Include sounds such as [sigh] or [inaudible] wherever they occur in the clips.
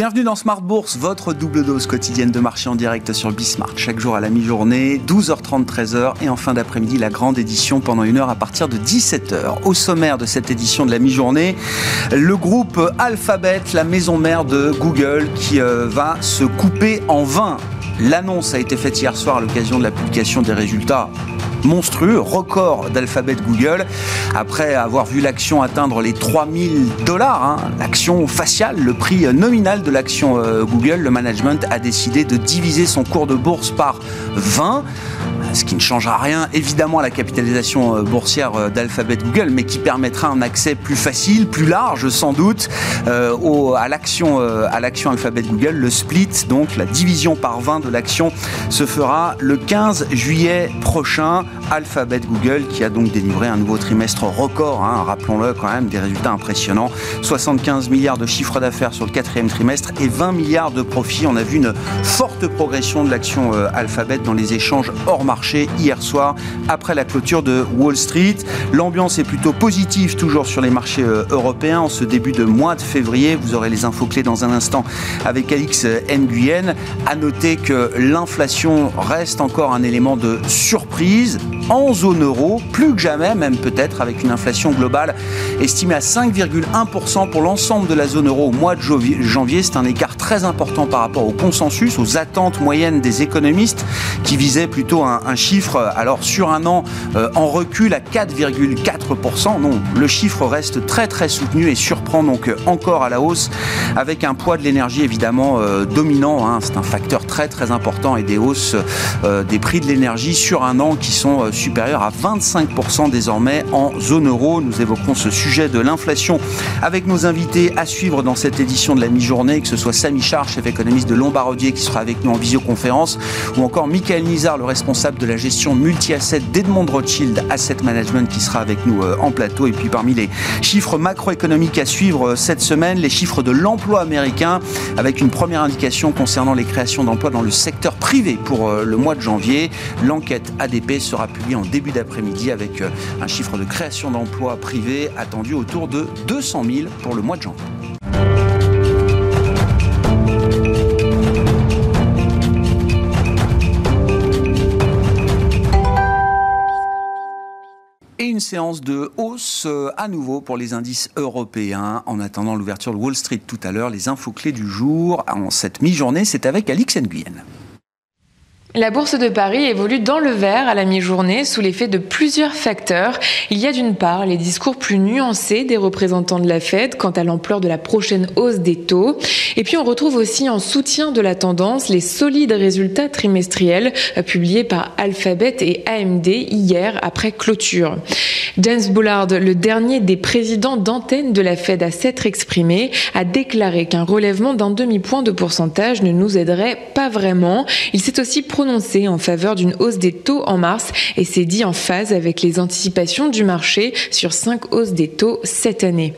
Bienvenue dans Smart Bourse, votre double dose quotidienne de marché en direct sur Bismart. Chaque jour à la mi-journée, 12h30, 13h et en fin d'après-midi, la grande édition pendant une heure à partir de 17h. Au sommaire de cette édition de la mi-journée, le groupe Alphabet, la maison mère de Google, qui euh, va se couper en 20. L'annonce a été faite hier soir à l'occasion de la publication des résultats monstrueux, record d'Alphabet Google, après avoir vu l'action atteindre les 3000 dollars, hein, l'action faciale, le prix nominal de l'action euh, Google, le management a décidé de diviser son cours de bourse par 20 ce qui ne changera rien évidemment à la capitalisation euh, boursière euh, d'Alphabet Google, mais qui permettra un accès plus facile, plus large sans doute au, à l'action Alphabet Google. Le split, donc la division par 20 de l'action, se fera le 15 juillet prochain. Alphabet Google qui a donc délivré un nouveau trimestre record, hein, rappelons-le quand même, des résultats impressionnants. 75 milliards de chiffre d'affaires sur le quatrième trimestre et 20 milliards de profits. On a vu une forte progression de l'action euh, Alphabet dans les échanges hors marché hier soir après la clôture de Wall Street. L'ambiance est plutôt positive toujours sur les marchés euh, européens en ce début de mois de février. Vous aurez les infos clés dans un instant avec Alix Nguyen. À noter que l'inflation reste encore un élément de surprise en zone euro, plus que jamais, même peut-être avec une inflation globale estimée à 5,1% pour l'ensemble de la zone euro au mois de janvier. C'est un écart très important par rapport au consensus, aux attentes moyennes des économistes qui visaient plutôt un, chiffre, alors sur un an, euh, en recul à 4,4%. Non, le chiffre reste très très soutenu et surprend donc encore à la hausse avec un poids de l'énergie évidemment euh, dominant. Hein. C'est un facteur très très important et des hausses euh, des prix de l'énergie sur un an qui sont euh, supérieurs à 25% désormais en zone euro. Nous évoquerons ce sujet de l'inflation avec nos invités à suivre dans cette édition de la mi-journée, que ce soit Samy Char, chef économiste de Lombardier, qui sera avec nous en visioconférence, ou encore Michael Nizar, le responsable de la gestion multi-asset d'Edmond Rothschild Asset Management, qui sera avec nous euh, en plateau. Et puis parmi les chiffres macroéconomiques à suivre cette semaine, les chiffres de l'emploi américain, avec une première indication concernant les créations d'emplois dans le secteur privé pour le mois de janvier. L'enquête ADP sera publiée en début d'après-midi avec euh, un chiffre de création d'emplois privés attendu autour de 200 000 pour le mois de janvier. Et une séance de hausse euh, à nouveau pour les indices européens. En attendant l'ouverture de Wall Street tout à l'heure, les infos clés du jour en cette mi-journée, c'est avec Alix Nguyen. La bourse de Paris évolue dans le vert à la mi-journée sous l'effet de plusieurs facteurs. Il y a d'une part les discours plus nuancés des représentants de la Fed quant à l'ampleur de la prochaine hausse des taux. Et puis on retrouve aussi en soutien de la tendance les solides résultats trimestriels euh, publiés par Alphabet et AMD hier après clôture. James Bullard, le dernier des présidents d'antenne de la Fed à s'être exprimé, a déclaré qu'un relèvement d'un demi-point de pourcentage ne nous aiderait pas vraiment. Il s'est aussi prononcé en faveur d'une hausse des taux en mars et s'est dit en phase avec les anticipations du marché sur cinq hausses des taux cette année.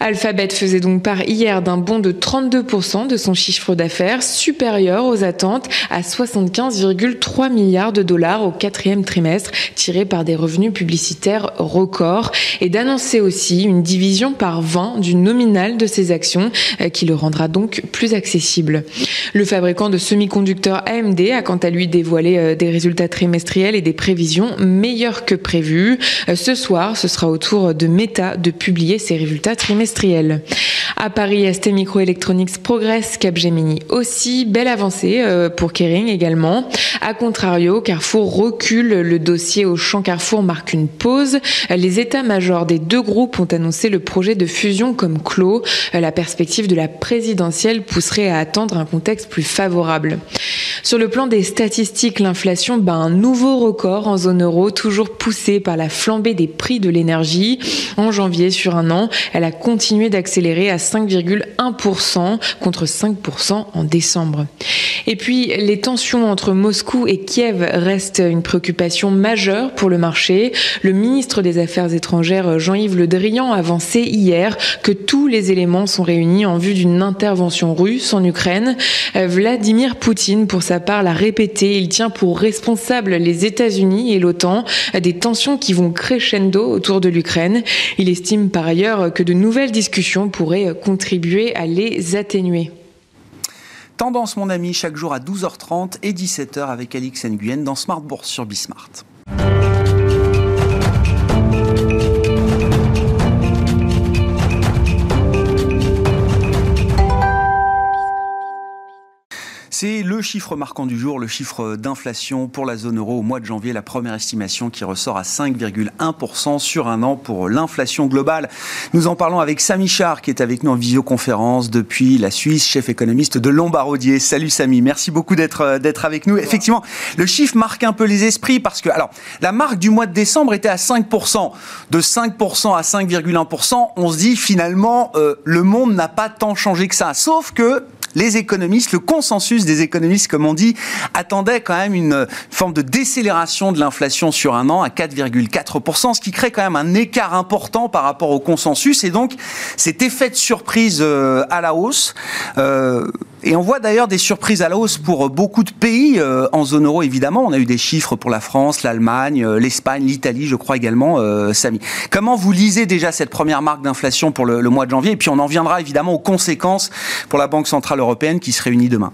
Alphabet faisait donc part hier d'un bond de 32% de son chiffre d'affaires, supérieur aux attentes à 75,3 milliards de dollars au quatrième trimestre, tiré par des revenus publicitaires records, et d'annoncer aussi une division par 20 du nominal de ses actions, euh, qui le rendra donc plus accessible. Le fabricant de semi-conducteurs AMD a quant à lui dévoilé euh, des résultats trimestriels et des prévisions meilleurs que prévus. Euh, ce soir, ce sera au tour de Meta de publier ses résultats trimestriels. À Paris, ST Microelectronics progresse, Capgemini aussi. Belle avancée euh, pour Kering également. A contrario, Carrefour recule. Le dossier au champ Carrefour marque une pause. Les états-majors des deux groupes ont annoncé le projet de fusion comme clos. La perspective de la présidentielle pousserait à attendre un contexte plus favorable. Sur le plan des statistiques, l'inflation bat un nouveau record en zone euro, toujours poussée par la flambée des prix de l'énergie. En janvier, sur un an, elle a continué d'accélérer à 5,1% contre 5% en décembre. Et puis, les tensions entre Moscou et Kiev restent une préoccupation majeure pour le marché. Le ministre des Affaires étrangères, Jean-Yves Le Drian, a avancé hier que tous les éléments sont réunis en vue d'une intervention russe en Ukraine. Vladimir Poutine, pour sa part, l'a répété, il tient pour responsable les États-Unis et l'OTAN, des tensions qui vont crescendo autour de l'Ukraine. Il estime par ailleurs que de nouvelles discussions pourraient contribuer à les atténuer. Tendance, mon ami, chaque jour à 12h30 et 17h avec Alix Nguyen dans Smart Bourse sur Bismart. C'est le chiffre marquant du jour, le chiffre d'inflation pour la zone euro au mois de janvier, la première estimation qui ressort à 5,1% sur un an pour l'inflation globale. Nous en parlons avec Samy Char qui est avec nous en visioconférence depuis la Suisse, chef économiste de Lombardier. Salut Samy, merci beaucoup d'être euh, avec nous. Effectivement, le chiffre marque un peu les esprits parce que alors la marque du mois de décembre était à 5%, de 5% à 5,1%, on se dit finalement euh, le monde n'a pas tant changé que ça. Sauf que les économistes, le consensus des économistes, comme on dit, attendait quand même une forme de décélération de l'inflation sur un an à 4,4%, ce qui crée quand même un écart important par rapport au consensus. Et donc, cet effet de surprise euh, à la hausse. Euh, et on voit d'ailleurs des surprises à la hausse pour beaucoup de pays euh, en zone euro, évidemment. On a eu des chiffres pour la France, l'Allemagne, l'Espagne, l'Italie, je crois également, Samy. Comment vous lisez déjà cette première marque d'inflation pour le, le mois de janvier? Et puis on en viendra évidemment aux conséquences pour la Banque Centrale européenne qui se réunit demain.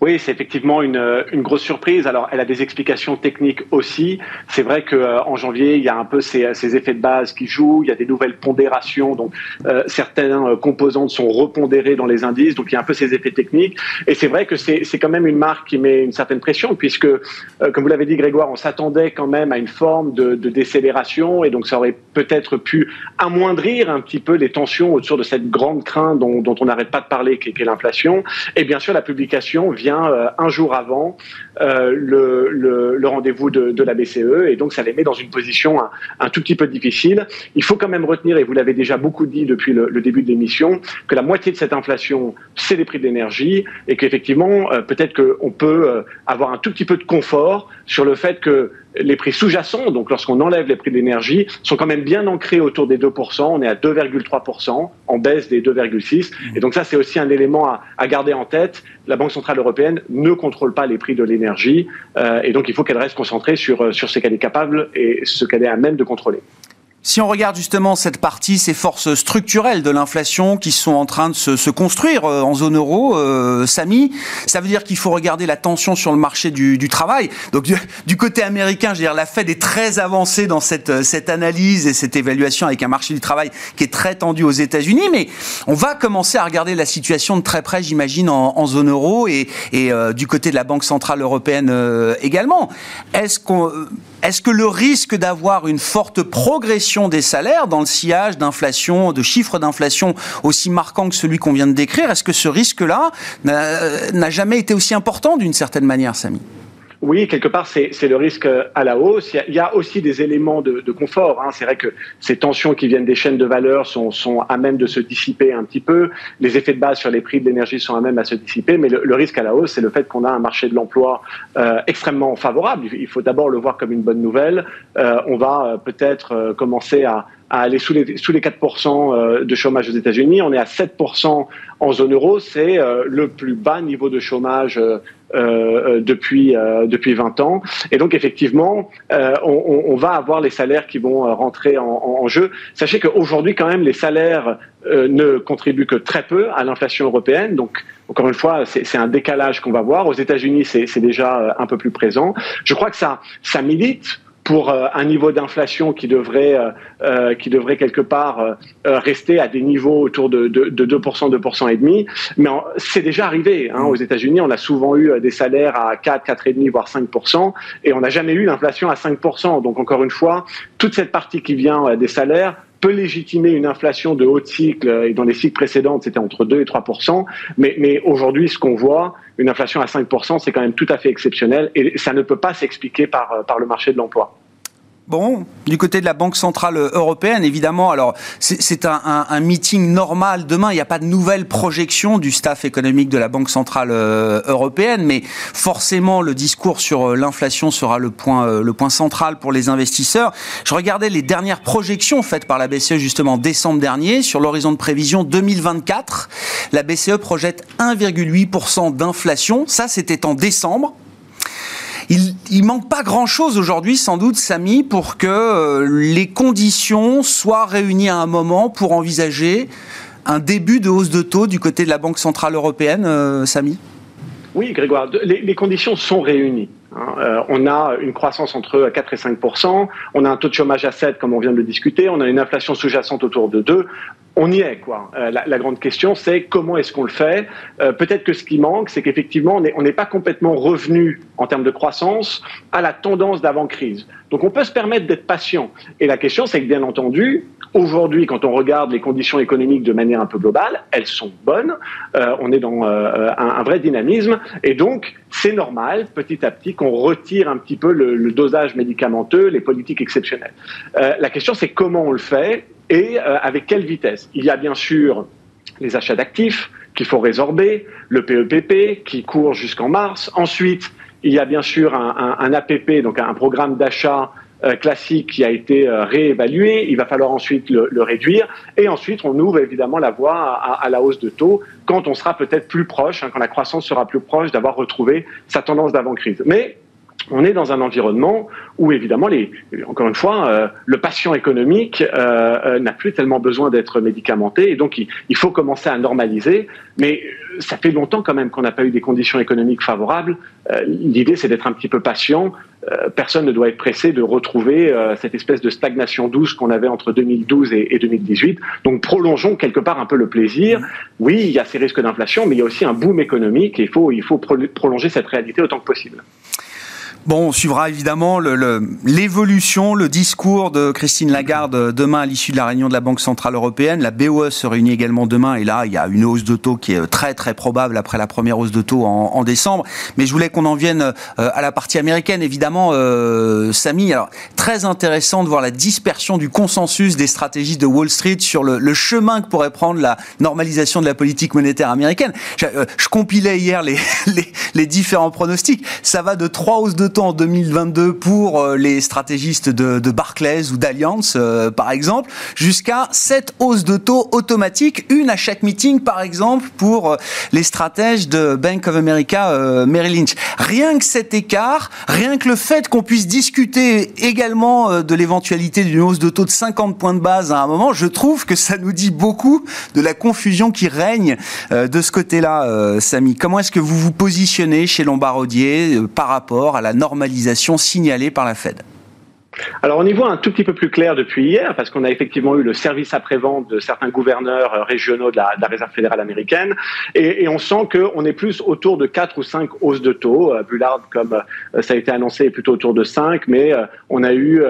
Oui, c'est effectivement une, une, grosse surprise. Alors, elle a des explications techniques aussi. C'est vrai que euh, en janvier, il y a un peu ces, ces, effets de base qui jouent. Il y a des nouvelles pondérations, donc euh, certaines euh, composantes sont repondérées dans les indices. Donc, il y a un peu ces effets techniques. Et c'est vrai que c'est quand même une marque qui met une certaine pression, puisque, euh, comme vous l'avez dit, Grégoire, on s'attendait quand même à une forme de, décélération, et donc ça aurait peut-être pu amoindrir un petit peu les tensions autour de cette grande crainte dont on n'arrête pas de parler, qui est l'inflation. Et bien sûr, la publication vient euh, un jour avant euh, le, le, rendez-vous de, de, la BCE et donc ça les met dans une position un, tout petit peu difficile. Il faut quand même retenir, et vous l'avez déjà beaucoup dit depuis le, début de l'émission, que la moitié de cette inflation, c'est les prix de l'énergie et qu'effectivement, euh, peut-être qu'on peut avoir un tout petit peu de confort sur le fait que les prix sous-jacents, donc lorsqu'on enlève les prix d'énergie, sont quand même bien ancrés autour des 2%. On est à 2,3% en baisse des 2,6%. Et donc ça, c'est aussi un élément à, à, garder en tête. La Banque Centrale Européenne ne contrôle pas les prix de l'énergie. Euh, et donc il faut qu'elle reste concentrée sur, sur ce qu'elle est capable et ce qu'elle est à même de contrôler. Si on regarde justement cette partie, ces forces structurelles de l'inflation qui sont en train de se, se construire euh, en zone euro, euh, Samy, ça veut dire qu'il faut regarder la tension sur le marché du, travail. Donc du, côté américain, je veux dire, la Fed est très avancée dans cette, euh, cette analyse et cette évaluation avec un marché du travail qui est très tendu aux États-Unis, mais on va commencer à regarder la situation de très près, j'imagine, en, zone euro et, du côté de la Banque centrale européenne également. Est-ce qu'on est-ce que le risque d'avoir une forte progression des salaires dans le sillage d'inflation, de chiffres d'inflation aussi marquants que celui qu'on vient de décrire, est-ce que ce risque-là n'a jamais été aussi important d'une certaine manière, Samy? Oui, quelque part, c'est le risque à la hausse. Il y a, aussi des éléments de, de confort. Hein. C'est vrai que ces tensions qui viennent des chaînes de valeur sont, sont, à même de se dissiper un petit peu. Les effets de base sur les prix de l'énergie sont à même à se dissiper. Mais le, le risque à la hausse, c'est le fait qu'on a un marché de l'emploi euh, extrêmement favorable. Il faut d'abord le voir comme une bonne nouvelle. Euh, on va euh, peut-être euh, commencer à, à aller sous les, sous les 4% de chômage aux États-Unis. On est à 7% en zone euro. C'est le plus bas niveau de chômage euh, depuis euh, depuis 20 ans. Et donc effectivement, euh, on, on, va avoir les salaires qui vont rentrer en, en jeu. Sachez qu'aujourd'hui, quand même, les salaires ne contribuent que très peu à l'inflation européenne. Donc encore une fois, c'est un décalage qu'on va voir. Aux États-Unis, c'est déjà un peu plus présent. Je crois que ça ça milite pour euh, un niveau d'inflation qui devrait euh, euh, qui devrait quelque part rester à des niveaux autour de, de, de 2%, 2% et demi. Mais c'est déjà arrivé. Hein, aux États-Unis, on a souvent eu des salaires à 4, 4,5, voire 5%, et on n'a jamais eu l'inflation à 5%. Donc encore une fois, toute cette partie qui vient des salaires peut légitimer une inflation de haut cycle, et dans les cycles précédents, c'était entre 2 et 3 mais, mais aujourd'hui, ce qu'on voit, une inflation à 5 c'est quand même tout à fait exceptionnel, et ça ne peut pas s'expliquer par, par le marché de l'emploi. Bon, du côté de la Banque Centrale Européenne, évidemment, alors c'est un, meeting normal demain, il n'y a pas de nouvelles projections du staff économique de la Banque Centrale euh, Européenne, mais forcément le discours sur euh, l'inflation sera le point, euh, le point central pour les investisseurs. Je regardais les dernières projections faites par la BCE justement en décembre dernier sur l'horizon de prévision 2024. La BCE projette 1,8% d'inflation, ça c'était en décembre il, il manque pas grand-chose aujourd'hui, sans doute, Samy, pour que euh, les conditions soient réunies à un moment pour envisager un début de hausse de taux du côté de la Banque Centrale Européenne, Samy? Oui, Grégoire, les, conditions sont réunies. Hein. Euh, on a une croissance entre 4 et 5% on a un taux de chômage à 7, comme on vient de le discuter, on a une inflation sous-jacente autour de 2. On y est, quoi. Euh, la, grande question, c'est comment est-ce qu'on le fait? Euh, Peut-être que ce qui manque, c'est qu'effectivement, on n'est pas complètement revenu en termes de croissance à la tendance d'avant-crise. Donc, on peut se permettre d'être patient. Et la question, c'est que, bien entendu, Aujourd'hui, quand on regarde les conditions économiques de manière un peu globale, elles sont bonnes. Euh, on est dans euh, un, vrai dynamisme. Et donc, c'est normal, petit à petit, qu'on retire un petit peu le, dosage médicamenteux, les politiques exceptionnelles. Euh, la question, c'est comment on le fait et avec quelle vitesse. Il y a bien sûr les achats d'actifs qu'il faut résorber, le PEPP e qui court jusqu'en mars. Ensuite, il y a bien sûr un, un APP, donc un programme d'achat classique qui a été euh, réévalué. Il va falloir ensuite le, réduire. Et ensuite, on ouvre évidemment la voie à, la hausse de taux quand on sera peut-être plus proche, hein, quand la croissance sera plus proche d'avoir retrouvé sa tendance d'avant-crise. Mais on est dans un environnement où évidemment, les, encore une fois, euh, le patient économique n'a plus tellement besoin d'être médicamenté et donc il, faut commencer à normaliser. Mais ça fait longtemps quand même qu'on n'a pas eu des conditions économiques favorables. L'idée, c'est d'être un petit peu patient, euh, personne ne doit être pressé de retrouver euh, cette espèce de stagnation douce qu'on avait entre 2012 et, 2018. Donc prolongeons quelque part un peu le plaisir. Oui, il y a ces risques d'inflation, mais il y a aussi un boom économique et il faut, il faut prolonger cette réalité autant que possible. Bon, on suivra évidemment l'évolution, le, discours de Christine Lagarde demain à l'issue de la réunion de la Banque Centrale Européenne. La BOE se réunit également demain et là, il y a une hausse de taux qui est très très probable après la première hausse de taux en, décembre. Mais je voulais qu'on en vienne euh, à la partie américaine, évidemment, euh, Samy. Alors, très intéressant de voir la dispersion du consensus des stratégies de Wall Street sur le, chemin que pourrait prendre la normalisation de la politique monétaire américaine. Je, euh, compilais hier [laughs] les, les, différents pronostics. Ça va de trois hausses de en 2022 pour euh, les stratégistes de, Barclays ou d'Alliance, euh, par exemple, jusqu'à 7 hausses de taux automatiques, une à chaque meeting, par exemple, pour euh, les stratèges de Bank of America Merrill Lynch. Rien que cet écart, rien que le fait qu'on puisse discuter également de l'éventualité d'une hausse de taux de 50 points de base à un moment, je trouve que ça nous dit beaucoup de la confusion qui règne de ce côté-là, Samy. Comment est-ce que vous vous positionnez chez Lombardier par rapport à la normalisation signalée par la Fed alors on y voit un tout petit peu plus clair depuis hier parce qu'on a effectivement eu le service après-vente de certains gouverneurs euh, régionaux de la, Réserve fédérale américaine et, on sent qu'on est plus autour de 4 ou 5 hausses de taux. Euh, Bullard, comme euh, ça a été annoncé, est plutôt autour de 5, mais on a eu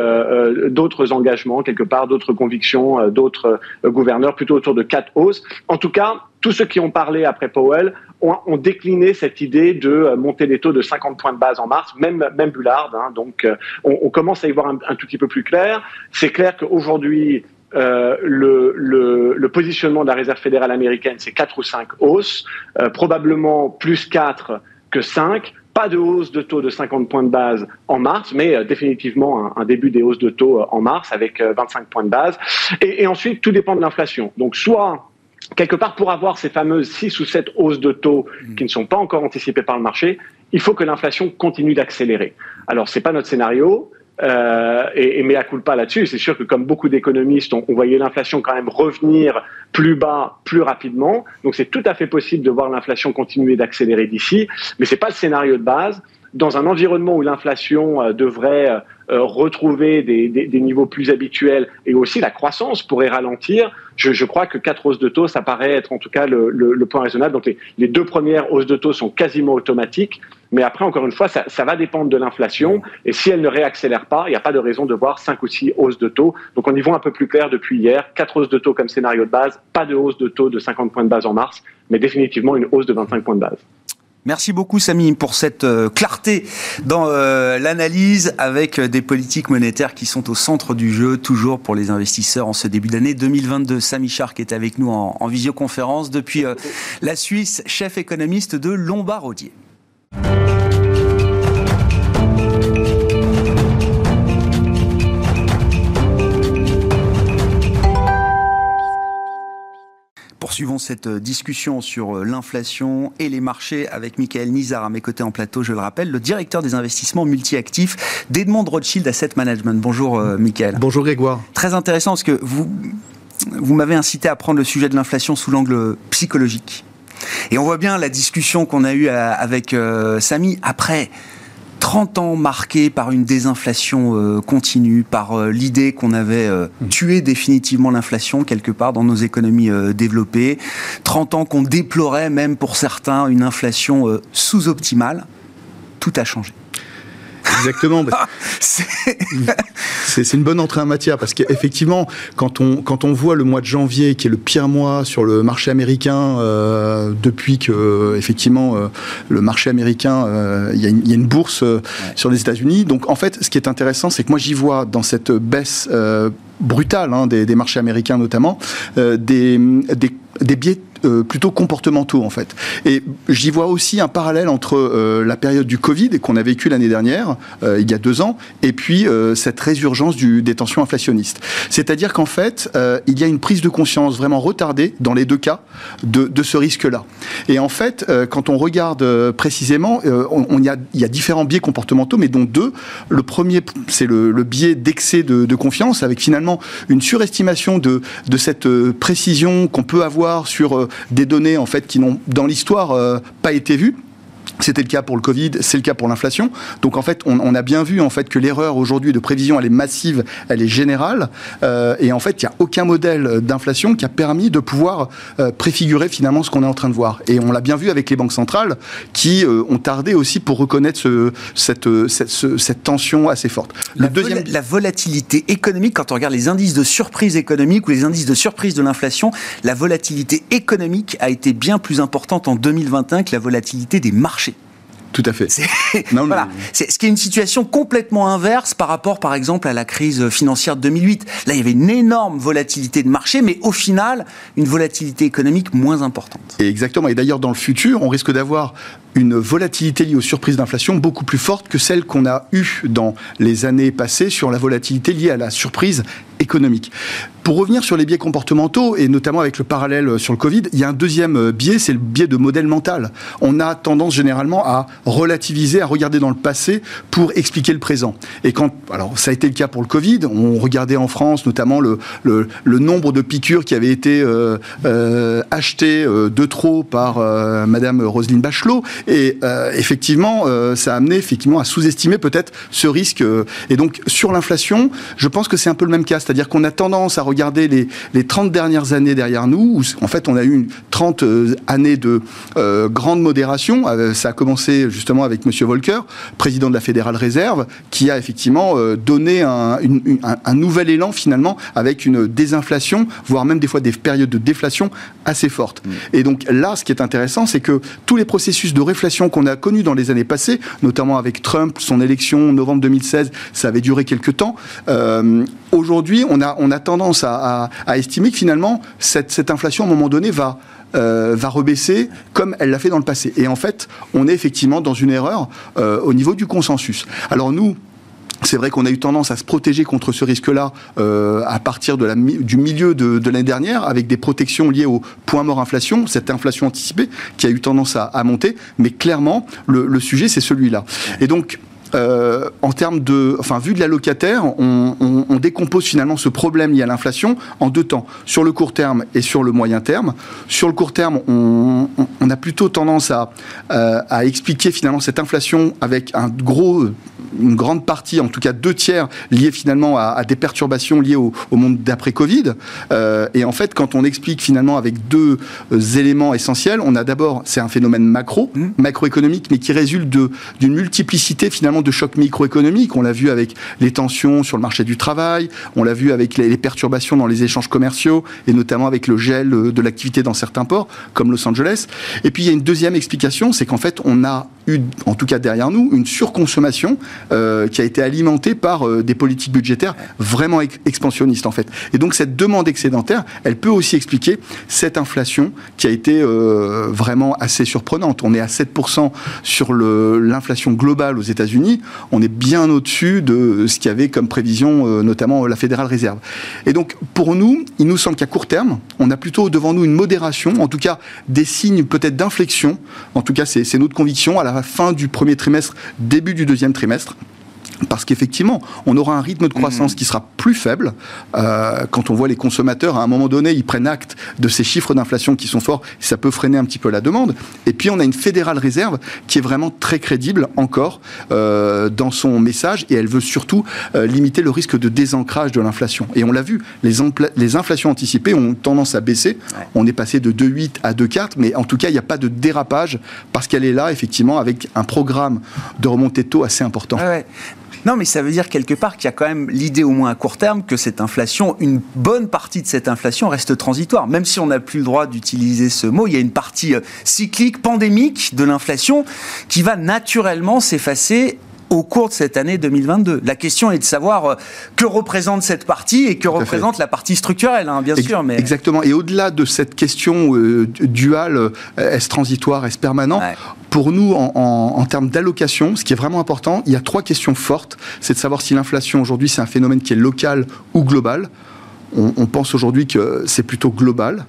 d'autres engagements quelque part, d'autres convictions, d'autres gouverneurs plutôt autour de 4 hausses. En tout cas, tous ceux qui ont parlé après Powell ont, décliné cette idée de euh, monter les taux de 50 points de base en mars, même, même Bullard. Hein. donc, euh, on, commence à y voir un, tout petit peu plus clair. C'est clair qu'aujourd'hui, euh, le, positionnement de la Réserve fédérale américaine, c'est 4 ou 5 hausses, probablement plus 4 que 5. Pas de hausse de taux de 50 points de base en mars, mais définitivement un, début des hausses de taux en mars avec 25 points de base. Et, et ensuite, tout dépend de l'inflation. Donc, soit quelque part, pour avoir ces fameuses 6 ou 7 hausses de taux mm. qui ne sont pas encore anticipées par le marché, il faut que l'inflation continue d'accélérer. Alors, ce n'est pas notre scénario. Euh, et, et mea culpa là-dessus. C'est sûr que comme beaucoup d'économistes, on, on, voyait l'inflation quand même revenir plus bas, plus rapidement. Donc c'est tout à fait possible de voir l'inflation continuer d'accélérer d'ici, mais c'est pas le scénario de base dans un environnement où l'inflation euh, devrait euh, euh, retrouver des, des, des, niveaux plus habituels et aussi la croissance pourrait ralentir, je, je, crois que quatre hausses de taux, ça paraît être en tout cas le, le, le point raisonnable. Donc les, les, deux premières hausses de taux sont quasiment automatiques, mais après, encore une fois, ça, ça va dépendre de l'inflation et si elle ne réaccélère pas, il n'y a pas de raison de voir cinq ou six hausses de taux. Donc on y voit un peu plus clair depuis hier, quatre hausses de taux comme scénario de base, pas de hausse de taux de 50 points de base en mars, mais définitivement une hausse de 25 points de base. Merci beaucoup Samy pour cette euh, clarté dans euh, l'analyse avec euh, des politiques monétaires qui sont au centre du jeu toujours pour les investisseurs en ce début d'année 2022. Samy Shark est avec nous en, en visioconférence depuis la Suisse, chef économiste de Lombard-Odier. Poursuivons cette euh, discussion sur euh, l'inflation et les marchés avec Michael Nizar à mes côtés en plateau, je le rappelle, le directeur des investissements multi-actifs d'Edmond Rothschild Asset Management. Bonjour euh, Michael. Bonjour Grégoire. Très intéressant parce que vous vous m'avez incité à prendre le sujet de l'inflation sous l'angle psychologique. Et on voit bien la discussion qu'on a eue avec Samy après 30 ans marqués par une désinflation euh, continue, par euh, l'idée qu'on avait euh, mmh. tué définitivement l'inflation quelque part dans nos économies développées, 30 ans qu'on déplorait même pour certains une inflation sous-optimale, tout a changé. Exactement. [laughs] c'est une bonne entrée en matière parce qu'effectivement, quand on, quand on voit le mois de janvier, qui est le pire mois sur le marché américain, euh, depuis que, effectivement, euh, le marché américain, euh, il y, y, a une bourse sur les États-Unis. Donc, en fait, ce qui est intéressant, c'est que moi, j'y vois dans cette baisse brutale hein, des, des, marchés américains, notamment, des, des, des biais euh, plutôt comportementaux en fait. Et j'y vois aussi un parallèle entre euh, la période du Covid qu'on a vécu l'année dernière, euh, il y a deux ans, et puis cette résurgence du, des tensions inflationnistes. C'est-à-dire qu'en fait, il y a une prise de conscience vraiment retardée dans les deux cas de, de ce risque-là. Et en fait, quand on regarde précisément, on, y a, il y a différents biais comportementaux, mais dont deux. Le premier, c'est le, le, biais d'excès de, de, confiance, avec finalement une surestimation de, de cette précision qu'on peut avoir sur des données en fait qui n'ont dans l'histoire euh, pas été vues c'était le cas pour le Covid, c'est le cas pour l'inflation. Donc en fait, on, a bien vu en fait que l'erreur aujourd'hui de prévision, elle est massive, elle est générale. Euh, et en fait, il n'y a aucun modèle d'inflation qui a permis de pouvoir euh, préfigurer finalement ce qu'on est en train de voir. Et on l'a bien vu avec les banques centrales qui euh, ont tardé aussi pour reconnaître ce, cette, cette, cette, tension assez forte. Le la, deuxième... la volatilité économique, quand on regarde les indices de surprise économique ou les indices de surprise de l'inflation, la volatilité économique a été bien plus importante en 2021 que la volatilité des marchés tout à fait. [laughs] voilà. C'est ce qui est une situation complètement inverse par rapport, par exemple, à la crise financière de 2008. Là, il y avait une énorme volatilité de marché, mais au final, une volatilité économique moins importante. Et exactement. Et d'ailleurs, dans le futur, on risque d'avoir une volatilité liée aux surprises d'inflation beaucoup plus forte que celle qu'on a eue dans les années passées sur la volatilité liée à la surprise Pour revenir sur les biais comportementaux, et notamment avec le parallèle sur le Covid, il y a un deuxième biais, c'est le biais de modèle mental. On a tendance généralement à relativiser, à regarder dans le passé pour expliquer le présent. Et quand, alors ça a été le cas pour le Covid, on regardait en France notamment le, nombre de piqûres qui avaient été euh, euh, achetées euh, de trop par euh, Madame Roselyne Bachelot, et euh, effectivement, euh, ça a amené effectivement à sous-estimer peut-être ce risque. et donc sur l'inflation, je pense que c'est un peu le même cas, c'est-à-dire qu'on a tendance à regarder les, les 30 dernières années derrière nous, où en fait on a eu une 30 années de grande modération. ça a commencé justement avec Monsieur Volcker, président de la Fédérale Réserve, qui a effectivement donné un, un, un nouvel élan finalement avec une désinflation, voire même des fois des périodes de déflation assez fortes. Mmh. Et donc là, ce qui est intéressant, c'est que tous les processus de réflexion qu'on a connu dans les années passées, notamment avec Trump, son élection en novembre 2016, ça avait duré quelques temps. Euh, Aujourd'hui, on a, tendance à, estimer que finalement, cette, inflation, à un moment donné, va, euh, va rebaisser comme elle l'a fait dans le passé. Et en fait, on est effectivement dans une erreur euh, au niveau du consensus. Alors nous, c'est vrai qu'on a eu tendance à se protéger contre ce risque-là euh, à partir du milieu de, l'année dernière, avec des protections liées au point mort inflation, cette inflation anticipée qui a eu tendance à, monter. Mais clairement, le, le sujet, c'est celui-là. Et donc, euh, en termes de, enfin, vu de la locataire, on, on, on, décompose finalement ce problème lié à l'inflation en deux temps, sur le court terme et sur le moyen terme. Sur le court terme, on, on a plutôt tendance à, euh, à expliquer finalement cette inflation avec un gros une grande partie, en tout cas deux tiers, liés finalement à, à des perturbations liées au, au monde d'après Covid. Euh, et en fait, quand on explique finalement avec deux euh, éléments essentiels, on a d'abord, c'est un phénomène macro, mmh. macroéconomique, mais qui résulte d'une multiplicité finalement de chocs microéconomiques. On l'a vu avec les tensions sur le marché du travail, on l'a vu avec les, perturbations dans les échanges commerciaux, et notamment avec le gel euh, de l'activité dans certains ports, comme Los Angeles. Et puis il y a une deuxième explication, c'est qu'en fait, on a eu, en tout cas derrière nous, une surconsommation euh, qui a été alimentée par euh, des politiques budgétaires vraiment ex expansionnistes en fait. Et donc cette demande excédentaire, elle peut aussi expliquer cette inflation qui a été vraiment assez surprenante. On est à 7% sur l'inflation globale aux États-Unis. On est bien au-dessus de ce qu'il y avait comme prévision, euh, notamment la Fédérale Réserve. Et donc pour nous, il nous semble qu'à court terme, on a plutôt devant nous une modération, en tout cas des signes peut-être d'inflexion. En tout cas, c'est notre conviction à la fin du premier trimestre, début du deuxième trimestre. Parce qu'effectivement, on aura un rythme de croissance mmh. qui sera plus faible. Euh, quand on voit les consommateurs, à un moment donné, ils prennent acte de ces chiffres d'inflation qui sont forts, ça peut freiner un petit peu la demande. Et puis, on a une fédérale réserve qui est vraiment très crédible encore euh, dans son message, et elle veut surtout euh, limiter le risque de désancrage de l'inflation. Et on l'a vu, les, les, inflations anticipées ont tendance à baisser. On est passé de 2,8 à 2,4, mais en tout cas, il n'y a pas de dérapage parce qu'elle est là, effectivement, avec un programme de remontée de taux assez important. Ouais. Non, mais ça veut dire quelque part qu'il y a quand même l'idée, au moins à court terme, que cette inflation, une bonne partie de cette inflation reste transitoire. Même si on n'a plus le droit d'utiliser ce mot, il y a une partie euh, cyclique, pandémique de l'inflation qui va naturellement s'effacer au cours de cette année 2022. La question est de savoir euh, que représente cette partie et que représente la partie structurelle, hein, bien sûr. Mais... Exactement. Et au-delà de cette question euh, duale, est-ce transitoire, est-ce permanent pour nous, en, termes d'allocation, ce qui est vraiment important, il y a trois questions fortes. C'est de savoir si l'inflation aujourd'hui, c'est un phénomène qui est local ou global. On, pense aujourd'hui que c'est plutôt global.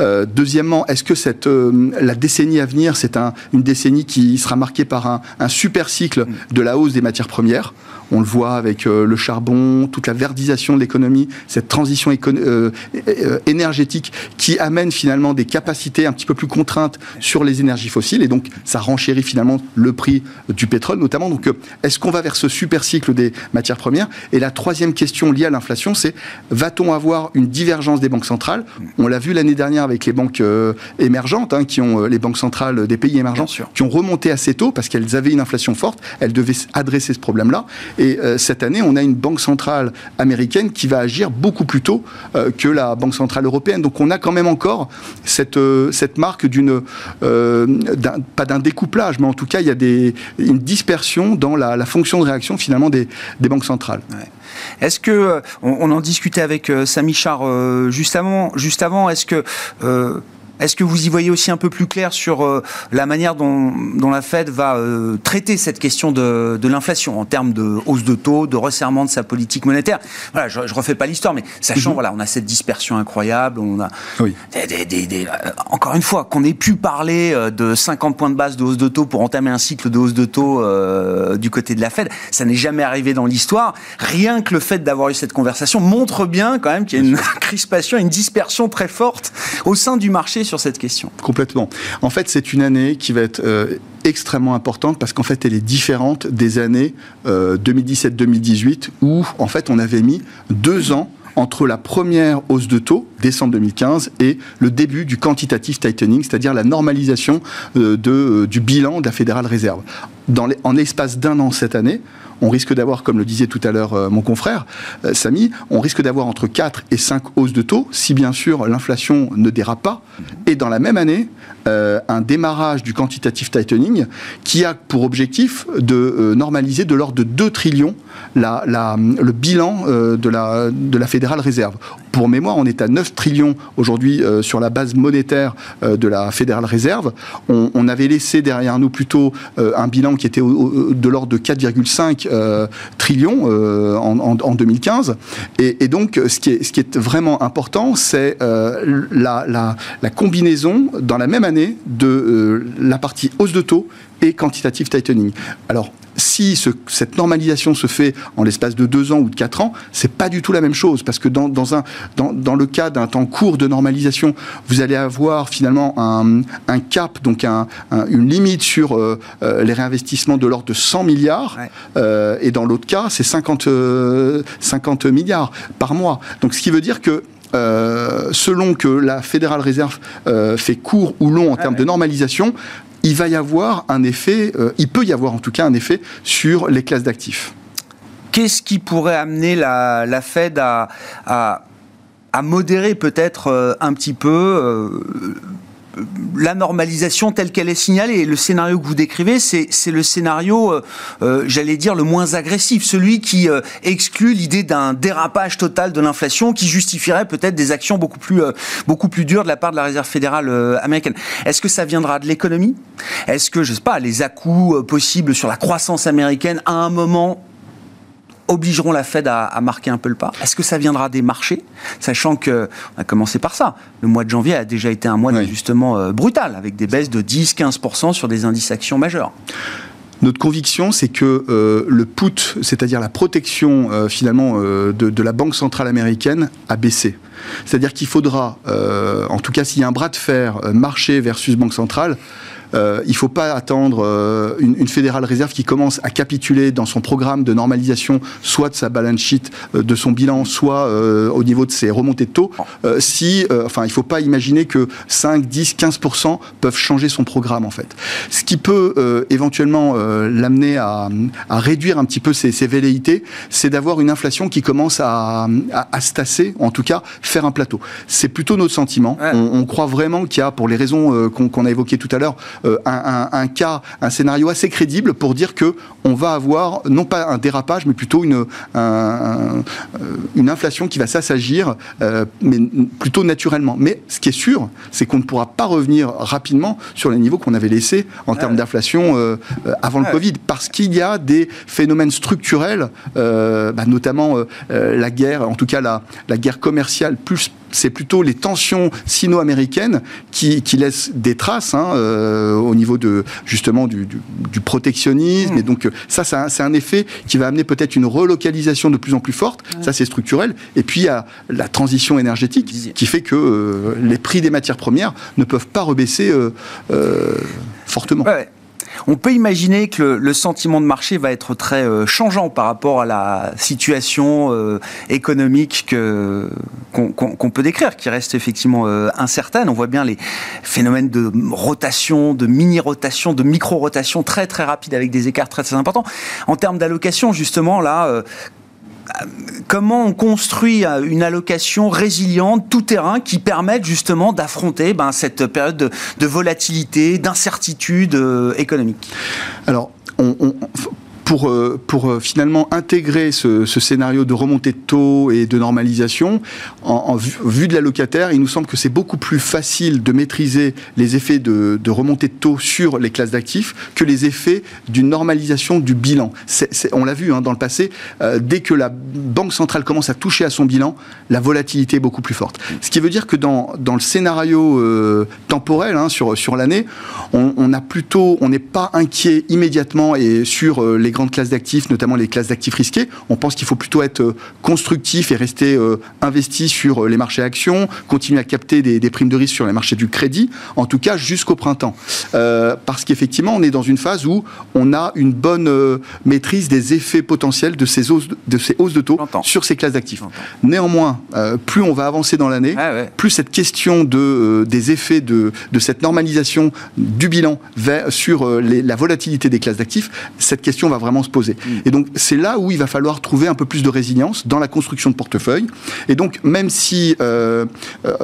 Euh, deuxièmement, est-ce que cette, euh, la décennie à venir, c'est une décennie qui sera marquée par un, un super cycle de la hausse des matières premières? On le voit avec euh, le charbon, toute la verdisation de l'économie, cette transition euh, euh, énergétique qui amène finalement des capacités un petit peu plus contraintes sur les énergies fossiles. Et donc ça renchérit finalement le prix du pétrole notamment. Donc est-ce qu'on va vers ce super cycle des matières premières? Et la troisième question liée à l'inflation, c'est va-t-on avoir une divergence des banques centrales? On l'a vu l'année dernière avec les banques émergentes, hein, qui ont les banques centrales des pays émergents, qui ont remonté assez tôt parce qu'elles avaient une inflation forte, elles devaient adresser ce problème-là. Et euh, cette année, on a une banque centrale américaine qui va agir beaucoup plus tôt euh, que la banque centrale européenne. Donc on a quand même encore cette, euh, cette marque d'une, pas d'un découplage, mais en tout cas, il y a une dispersion dans la, fonction de réaction finalement des, des banques centrales. Est-ce que, on, en discutait avec Samy Char juste avant, juste avant est-ce que est-ce que vous y voyez aussi un peu plus clair sur euh, la manière dont, la Fed va euh, traiter cette question de, l'inflation en termes de hausse de taux, de resserrement de sa politique monétaire? Voilà, je, ne refais pas l'histoire, mais sachant, mhm. voilà, on a cette dispersion incroyable, on a euh, encore une fois qu'on ait pu parler de 50 points de base de hausse de taux pour entamer un cycle de hausse de taux du côté de la Fed, ça n'est jamais arrivé dans l'histoire. Rien que le fait d'avoir eu cette conversation montre bien quand même qu'il y a une [laughs] crispation, une dispersion très forte au sein du marché cette question. Complètement. En fait, c'est une année qui va être euh, extrêmement importante parce qu'en fait, elle est différente des années 2017-2018 euh, où, en fait, on avait mis deux ans entre la première hausse de taux, décembre 2015, et le début du quantitative tightening, c'est-à-dire la normalisation euh, du bilan de la Fédérale Réserve. En l'espace d'un an cette année, on risque d'avoir, comme le disait tout à l'heure euh, mon confrère euh, Samy, on risque d'avoir entre 4 et 5 hausses de taux, si bien sûr l'inflation ne dérape pas, et dans la même année, euh, un démarrage du quantitative tightening qui a pour objectif de normaliser de l'ordre de 2 trillions le bilan de, la, de la Fédérale Réserve. Pour mémoire, on est à 9 trillions aujourd'hui sur la base monétaire de la Fédérale Réserve. On, avait laissé derrière nous plutôt un bilan qui était de l'ordre de 4,5 euh, trillions euh, en, 2015. Et, donc, ce qui est, vraiment important, c'est euh, la, la, combinaison dans la même année de la partie hausse de taux et quantitative tightening. Alors, si cette normalisation se fait en l'espace de deux ans ou de quatre ans, c'est pas du tout la même chose parce que dans, dans un, dans, dans, le cas d'un temps court de normalisation, vous allez avoir finalement un, un cap, donc un, une limite sur euh, euh, les réinvestissements de l'ordre de 100 milliards, euh, et dans l'autre cas, c'est 50, 50 milliards par mois. Donc, ce qui veut dire que selon que la Fédérale Réserve fait court ou long en termes de normalisation, il va y avoir un effet, euh, il peut y avoir en tout cas un effet sur les classes d'actifs. Qu'est-ce qui pourrait amener la, Fed à, modérer peut-être euh, un petit peu euh, la normalisation telle qu'elle est signalée. Le scénario que vous décrivez, c'est le scénario, euh, euh, j'allais dire, le moins agressif, celui qui euh, exclut l'idée d'un dérapage total de l'inflation qui justifierait peut-être des actions beaucoup plus, beaucoup plus dures de la part de la Réserve fédérale américaine. Est-ce que ça viendra de l'économie? Est-ce que, je sais pas, les à-coups possibles sur la croissance américaine à un moment obligeront la Fed à, marquer un peu le pas Est-ce que ça viendra des marchés Sachant que, on a commencé par ça. Le mois de janvier a déjà été un mois d'ajustement euh, brutal, avec des baisses de 10-15% sur des indices actions majeurs. Notre conviction, c'est que euh, le put, c'est-à-dire la protection euh, finalement euh, de, de, la Banque centrale américaine, a baissé. C'est-à-dire qu'il faudra, en tout cas s'il y a un bras de fer marché versus Banque centrale, euh, il ne faut pas attendre euh, une, une, fédérale réserve qui commence à capituler dans son programme de normalisation, soit de sa balance sheet, euh, de son bilan, soit euh, au niveau de ses remontées de taux. Euh, si, enfin, il ne faut pas imaginer que 5, 10, 15% peuvent changer son programme en fait. Ce qui peut éventuellement l'amener à, à, réduire un petit peu ses, ses velléités, c'est d'avoir une inflation qui commence à, à, à, se tasser, en tout cas faire un plateau. C'est plutôt notre sentiment. Ouais. On, on, croit vraiment qu'il y a, pour les raisons qu'on qu a évoquées tout à l'heure, euh, un, un, un, cas, un scénario assez crédible pour dire que on va avoir non pas un dérapage, mais plutôt une, un, une inflation qui va s'assagir, euh, mais plutôt naturellement. Mais ce qui est sûr, c'est qu'on ne pourra pas revenir rapidement sur les niveaux qu'on avait laissés en termes ah d'inflation euh, avant le ah Covid, parce qu'il y a des phénomènes structurels, euh, bah, notamment euh, la guerre, en tout cas la, la guerre commerciale plus c'est plutôt les tensions sino-américaines qui, qui, laissent des traces hein, euh, au niveau de justement du, du, du protectionnisme. Mmh. Et donc ça, ça c'est un effet qui va amener peut-être une relocalisation de plus en plus forte. Ça, c'est structurel. Et puis il y a la transition énergétique qui fait que euh, les prix des matières premières ne peuvent pas rebaisser euh, euh fortement. Ouais. On peut imaginer que le, sentiment de marché va être très euh, changeant par rapport à la situation euh, économique qu'on qu qu peut décrire, qui reste effectivement euh, incertaine. On voit bien les phénomènes de rotation, de mini-rotation, de micro-rotation très très rapides avec des écarts très très importants. En termes d'allocation, justement, là, comment on construit une allocation résiliente, tout terrain, qui permette justement d'affronter ben, cette période de, volatilité, d'incertitude euh, économique? Alors, pour, euh, euh, finalement intégrer ce, scénario de remontée de taux et de normalisation, en, vue, de la locataire, il nous semble que c'est beaucoup plus facile de maîtriser les effets de, remontée de taux sur les classes d'actifs que les effets d'une normalisation du bilan. On l'a vu hein, dans le passé, euh, dès que la Banque centrale commence à toucher à son bilan, la volatilité est beaucoup plus forte. Ce qui veut dire que dans, le scénario temporel hein, sur, l'année, on n'est pas inquiet immédiatement et sur euh, les grandes classes d'actifs, notamment les classes d'actifs risqués. On pense qu'il faut plutôt être euh, constructif et rester euh, investi sur euh, les marchés actions, continuer à capter des, des, primes de risque sur les marchés du crédit, en tout cas jusqu'au printemps. Euh, parce qu'effectivement, on est dans une phase où on a une bonne euh, maîtrise des effets potentiels de ces hausses de, ces hausses de taux sur ces classes d'actifs. Néanmoins, plus on va avancer dans l'année, ah ouais. plus cette question de, des effets de, de cette normalisation du bilan vers, sur les, la volatilité des classes d'actifs, cette question va vraiment vraiment se poser. Mmh. Et donc, c'est là où il va falloir trouver un peu plus de résilience dans la construction de portefeuille. Et donc, même si euh, euh,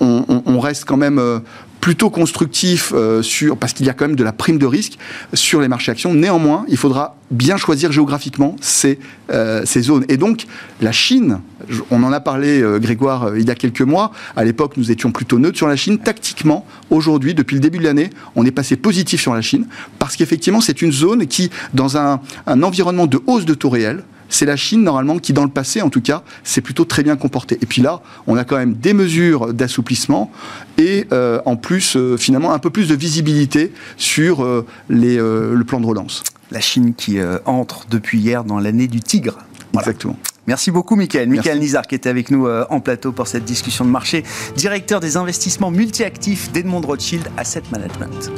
on, on, reste quand même euh, plutôt constructif euh, sur parce qu'il y a quand même de la prime de risque sur les marchés actions. Néanmoins, il faudra bien choisir géographiquement ces, euh, ces zones. Et donc, la Chine, on en a parlé, euh, Grégoire, il y a quelques mois. À l'époque, nous étions plutôt neutres sur la Chine. Tactiquement, aujourd'hui, depuis le début de l'année, on est passé positif sur la Chine parce qu'effectivement, c'est une zone qui, dans un, un environnement de hausse de taux réels, c'est la Chine, normalement, qui, dans le passé, en tout cas, s'est plutôt très bien comportée. Et puis là, on a quand même des mesures d'assouplissement et, euh, en plus, euh, finalement, un peu plus de visibilité sur euh, les, le plan de relance. La Chine qui entre depuis hier dans l'année du tigre. Voilà. Exactement. Merci beaucoup, Michael. Michael Nizar, qui était avec nous en plateau pour cette discussion de marché, directeur des investissements multi-actifs d'Edmond Rothschild Asset Management.